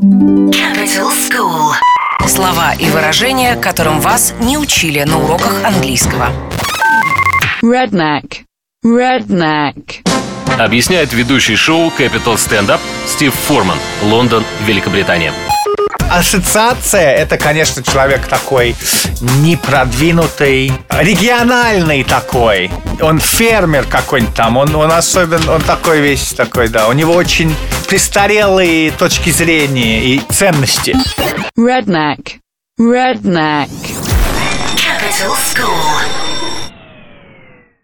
Capital School. Слова и выражения, которым вас не учили на уроках английского. Redneck. Redneck. Объясняет ведущий шоу Capital Stand Up Стив Форман, Лондон, Великобритания. Ассоциация — это, конечно, человек такой непродвинутый, региональный такой. Он фермер какой-нибудь там, он, он особенно, он такой весь такой, да. У него очень престарелые точки зрения и ценности. Redneck. Redneck. Capital School.